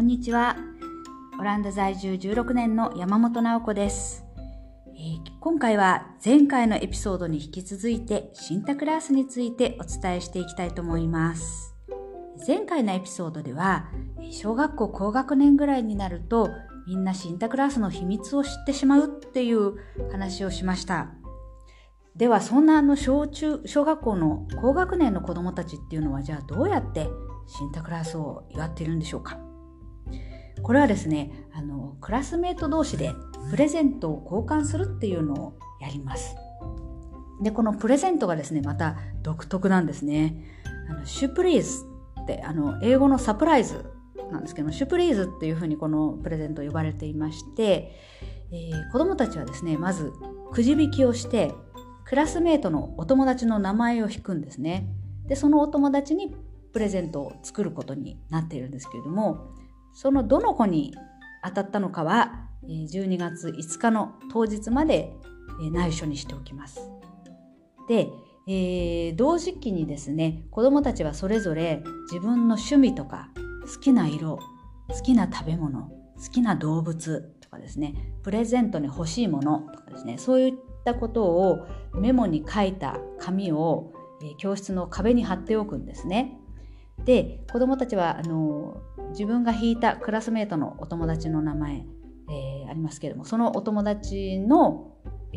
こんにちは。オランダ在住16年の山本直子です、えー、今回は前回のエピソードに引き続いてシンタクラースについてお伝えしていきたいと思います。前回のエピソードでは小学校高学年ぐらいになるとみんなシンタクラースの秘密を知ってしまうっていう話をしました。ではそんなあの小中小学校の高学年の子どもたちっていうのはじゃあどうやってシンタクラースを祝っているんでしょうか？これはですねあのクラスメート同士でプレゼントを交換するっていうのをやります。でこのプレゼントがですねまた独特なんですね。あのシュプリーズってあの英語のサプライズなんですけどシュプリーズっていうふうにこのプレゼント呼ばれていまして、えー、子どもたちはですねまずくじ引きをしてクラスメートのお友達の名前を引くんですね。でそのお友達にプレゼントを作ることになっているんですけれどもそのどの子に当たったのかは12月5日の当日まで内緒にしておきます。で、えー、同時期にですね子どもたちはそれぞれ自分の趣味とか好きな色好きな食べ物好きな動物とかですねプレゼントに欲しいものとかですねそういったことをメモに書いた紙を教室の壁に貼っておくんですね。で子どもたちはあの自分が引いたクラスメートのお友達の名前、えー、ありますけれどもそのお友達の、え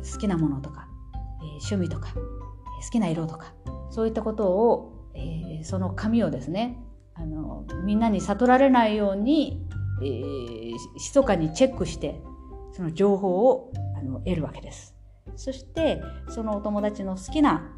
ー、好きなものとか、えー、趣味とか、好きな色とかそういったことを、えその紙をですねあのみんなに悟られないように、えー、密かにチェックしてその情報をあの得るわけです。そしてそのお友達の好きな、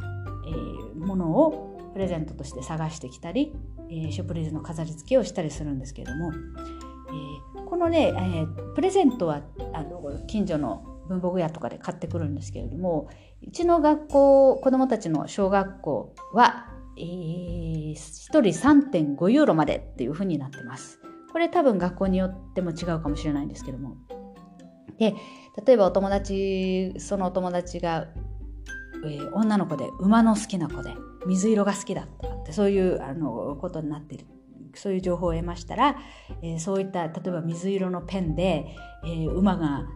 えー、ものをプレゼントとして探してきたり、えー、シュプリーズの飾り付けをしたりするんですけれども、えー、このね、えー、プレゼントはあの近所の文房具屋とかで買ってくるんですけれどもうちの学校子どもたちの小学校は、えー、1人3.5ユーロまでっていうふうになってます。これ多分学校によっても違うかもしれないんですけども。で例えばお友達そのお友達がえー、女の子で馬の好きな子で水色が好きだとかってそういうあのことになってる。そういう情報を得ましたら、えー、そういった例えば水色のペンで、えー、馬が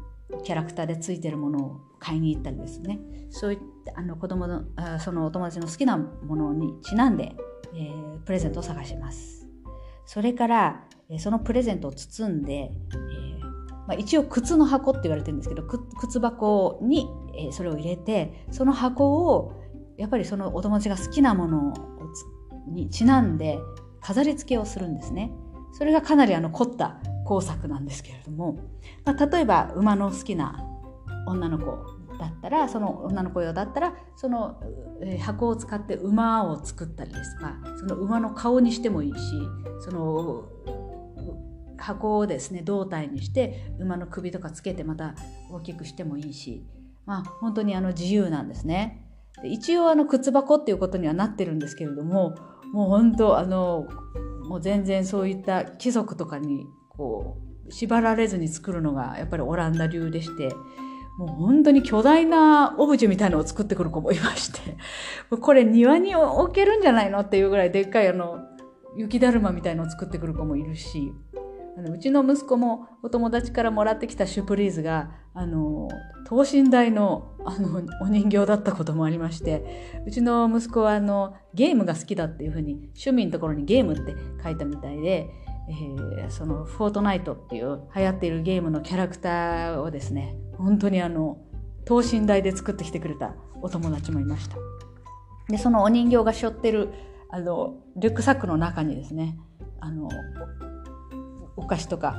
キャラクターでついてるものを買いに行ったりですね。そういったあの子供のあそのお友達の好きなものにちなんで、えー、プレゼントを探します。それから、そのプレゼントを包んで、えまあ、一応靴の箱って言われてるんですけど靴箱に、えそれを入れてその箱をやっぱりそのお友達が好きなものにちなんで飾り付けをするんですね。それがかなりあの凝った工作なんですけれども、まあ、例えば馬の好きな女の子だったらその女の子用だったらその箱を使って馬を作ったりですとかその馬の顔にしてもいいしその箱をですね胴体にして馬の首とかつけてまた大きくしてもいいしまあ本当にあの自由なんですね。一応あの靴箱っていうことにはなってるんですけれどももう本当あのもう全然そういった貴族とかにこう縛られずに作るのがやっぱりオランダ流でしてもう本当に巨大なオブジェみたいのを作ってくる子もいましてこれ庭に置けるんじゃないのっていうぐらいでっかいあの雪だるまみたいのを作ってくる子もいるしあのうちの息子もお友達からもらってきたシュプリーズがあの等身大のあのお人形だったこともありましてうちの息子はあのゲームが好きだっていうふうに趣味のところにゲームって書いたみたいで、えー、そのフォートナイトっていう流行っているゲームのキャラクターをですね本当にあの等身大で作ってきてくれたお友達もいました。でそのお人形が背負ってるあのリュックサックの中にですねあのお菓子とか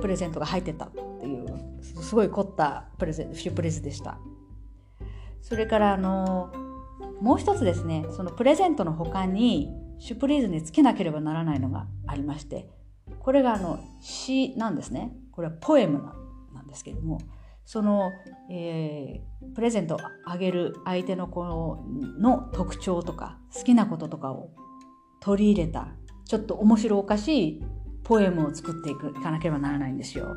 プレゼントが入ってたっていうすごい凝ったプレゼンシュプレゼでした。それからあのもう一つですねそのプレゼントの他にシュプリーズにつけなければならないのがありましてこれがあの詩なんですね。これはポエムなんですけれどもその、えー、プレゼントをあげる相手の子の特徴とか好きなこととかを取り入れたちょっと面白おかしいポエムを作っていくいかなければならないんですよ。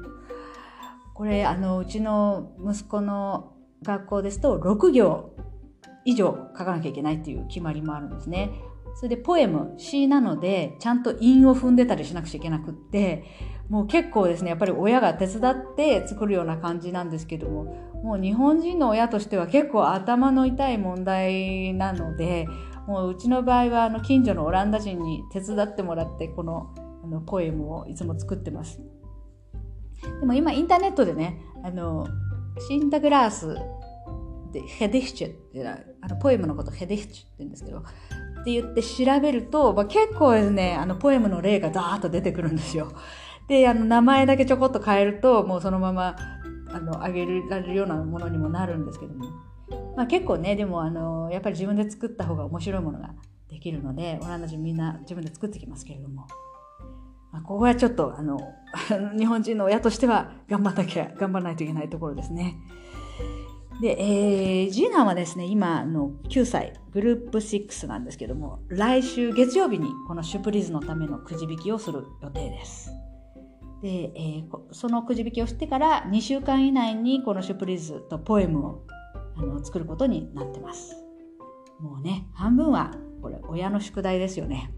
これあのうちの息子の学校ですと6行以上書かなきゃいけないっていう決まりもあるんですね。それでポエム、詩なので、ちゃんと韻を踏んでたりしなくちゃいけなくって、もう結構ですね、やっぱり親が手伝って作るような感じなんですけども、もう日本人の親としては結構頭の痛い問題なので、もううちの場合はあの近所のオランダ人に手伝ってもらって、このあのポエムをいつも作ってます。でも今インターネットでね、あの、シンタグラースでヘディヒチュってあのポエムのことヘディヒチュって言うんですけど、って言って調べると、まあ、結構ですね、あのポエムの例がダーッと出てくるんですよ。で、あの名前だけちょこっと変えると、もうそのままあのあげられるようなものにもなるんですけども。まあ、結構ね、でもあのやっぱり自分で作った方が面白いものができるので、オランダ人みんな自分で作ってきますけれども。まあ、ここはちょっとあの 日本人の親としては頑張んなきゃ、頑張らないといけないところですね。で、えー、次男はですね、今の9歳、グループ6なんですけども、来週月曜日にこのシュプリーズのためのくじ引きをする予定です。で、えー、そのくじ引きをしてから2週間以内にこのシュプリーズとポエムをあの作ることになってます。もうね、半分はこれ親の宿題ですよね。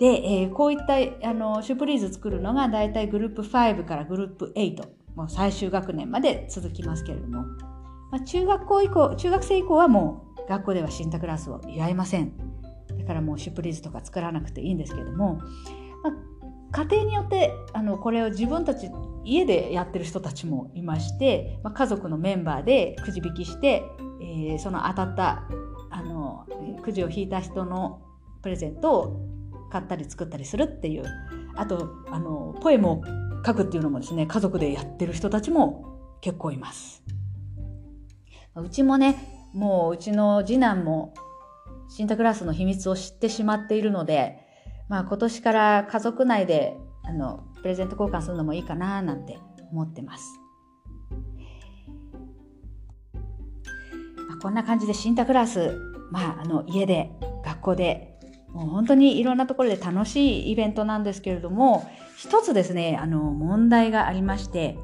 で、えー、こういったあのシュプリーズ作るのがだいたいグループ5からグループ8もう最終学年まで続きますけれども、まあ、中学校以降中学生以降はもう学校ではシンタクラスを祝いません。だからもうシュプリーズとか作らなくていいんですけれども、まあ、家庭によってあのこれを自分たち家でやってる人たちもいまして、まあ、家族のメンバーでくじ引きして、えー、その当たったあのくじを引いた人のプレゼントを買ったり作ったりするっていうあとあのポエムを書くっていうのもですね、家族でやってる人たちも結構います。うちもね、もううちの次男もシンタクラスの秘密を知ってしまっているので、まあ今年から家族内であのプレゼント交換するのもいいかななんて思ってます。まあ、こんな感じでシンタクラス、まああの家で学校でもう本当にいろんなところで楽しいイベントなんですけれども、一つですね、あの、問題がありまして、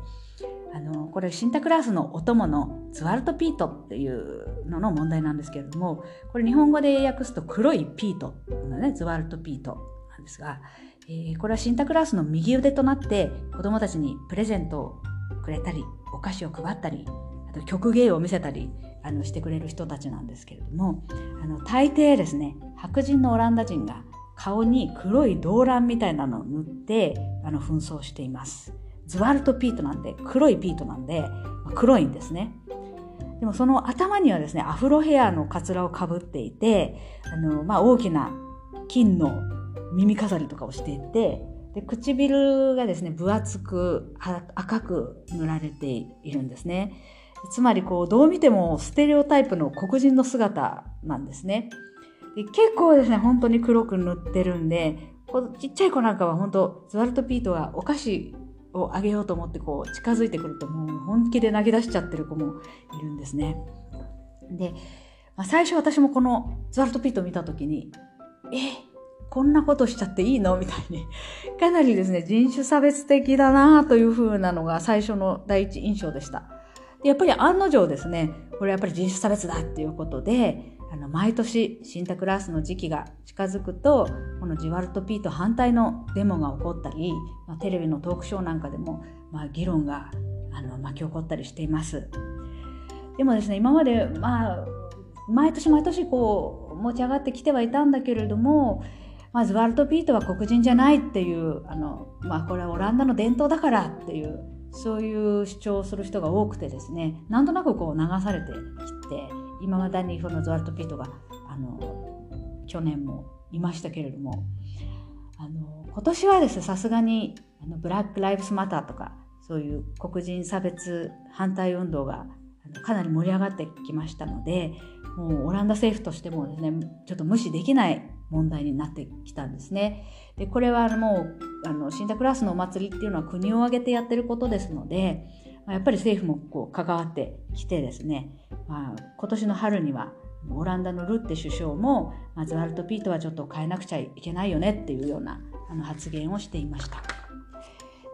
あの、これシンタクラスのお供のズワルトピートっていうのの問題なんですけれども、これ日本語で訳すと黒いピートのね、ズワルトピートなんですが、えー、これはシンタクラスの右腕となって子供たちにプレゼントをくれたり、お菓子を配ったり、あと曲芸を見せたり、あのしてくれる人たちなんですけれどもあの大抵ですね白人のオランダ人が顔に黒い動乱みたいなのを塗ってあの紛争しています。ズワルトピートなんで黒いピートなんで黒いんですね。でもその頭にはですねアフロヘアのカツラをかぶっていてあの、まあ、大きな金の耳飾りとかをしていてで唇がですね分厚く赤く塗られているんですね。つまりこうどう見てもステレオタイプの黒人の姿なんですね。で結構ですね、本当に黒く塗ってるんで、こちっちゃい子なんかは本当、ズワルト・ピートがお菓子をあげようと思ってこう近づいてくるともう本気で投げ出しちゃってる子もいるんですね。で、まあ、最初私もこのズワルト・ピート見た時に、えこんなことしちゃっていいの？みたいに、かなりですね、人種差別的だなというふうなのが最初の第一印象でした。でやっぱり案の定ですね、これやっぱり人種差別だっていうことで、あの毎年シンタクラースの時期が近づくとこのジワルトピート反対のデモが起こったり、まあ、テレビのトークショーなんかでも、まあ、議論があの巻き起こったりしています。でもですね今までまあ毎年毎年こう持ち上がってきてはいたんだけれどもまずワルトピートは黒人じゃないっていうあの、まあ、これはオランダの伝統だからっていうそういう主張をする人が多くてですねなんとなくこう流されてきて今までにこのゾワルト・ピートがあの去年もいましたけれどもあの今年はですねさすがにあのブラック・ライブスマターとかそういう黒人差別反対運動がかなり盛り上がってきましたのでもうオランダ政府としてもですねちょっと無視できない問題になってきたんですね。でこれはもうあのシンタクラスのお祭りっていうのは国を挙げてやってることですのでやっぱり政府もこう関わってきてですね、まあ、今年の春にはオランダのルッテ首相も、まずワルト・ピートはちょっと変えなくちゃいけないよねっていうようなあの発言をしていました。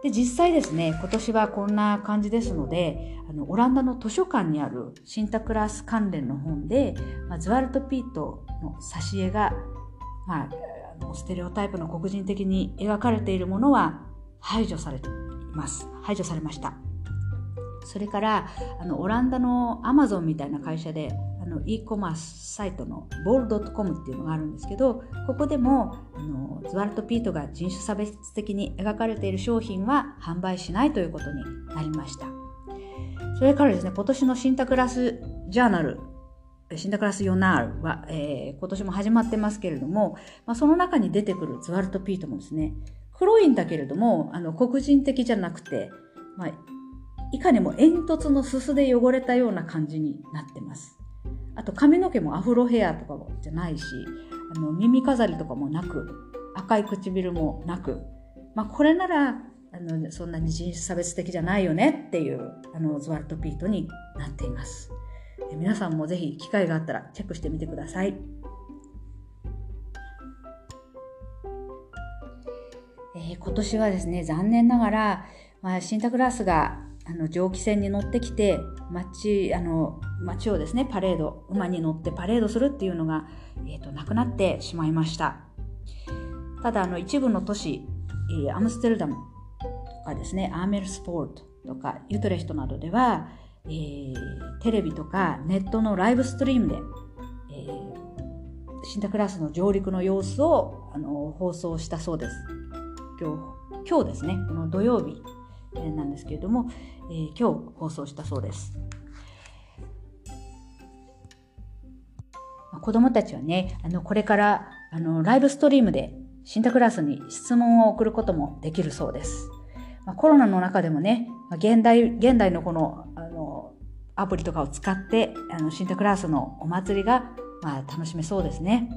で実際ですね今年はこんな感じですのであのオランダの図書館にあるシンタクラス関連の本で、まあ、ズワルト・ピートの挿絵が、まあ、あのステレオタイプの黒人的に描かれているものは排除されています。排除されました。それからあのオランダのアマゾンみたいな会社であの e コマースサイトのボール .com っていうのがあるんですけどここでもあのズワルト・ピートが人種差別的に描かれている商品は販売しないということになりました。それからですね今年のシンタクラスジャーナルシンタクラス・ヨナールは、えー、今年も始まってますけれども、まあ、その中に出てくるズワルト・ピートもですね黒いんだけれどもあの黒人的じゃなくて、まあ、いかにも煙突のすすで汚れたような感じになってます。あと髪の毛もアフロヘアとかじゃないし、あの耳飾りとかもなく、赤い唇もなく、まあこれなら、あのそんなに人種差別的じゃないよねっていうあのズワルトピートになっています。皆さんもぜひ機会があったらチェックしてみてください。えー、今年はですね、残念ながら、まあ、シンタクラスがあの蒸気船に乗ってきて街あの街をですねパレード馬に乗ってパレードするっていうのが、えーと、なくなってしまいましたただあの一部の都市、えー、アムステルダムとかですねアーメルスポートとかユトレヒトなどでは、えー、テレビとかネットのライブストリームで、えー、シンタクラスの上陸の様子をあの放送したそうです今日今日ですねこの土曜日なんですけれども、えー、今日放送したそうです。子どもたちはねあのこれからあのライブストリームでシンタクラスに質問を送ることもできるそうです。まあ、コロナの中でもね、現代現代のこのアプリとかを使ってあのシンタクラスのお祭りが、まあ、楽しめそうですね。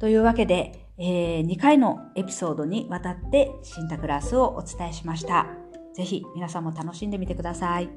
というわけで、えー、2回のエピソードにわたってシンタクラスをお伝えしました。ぜひ皆さんも楽しんでみてください。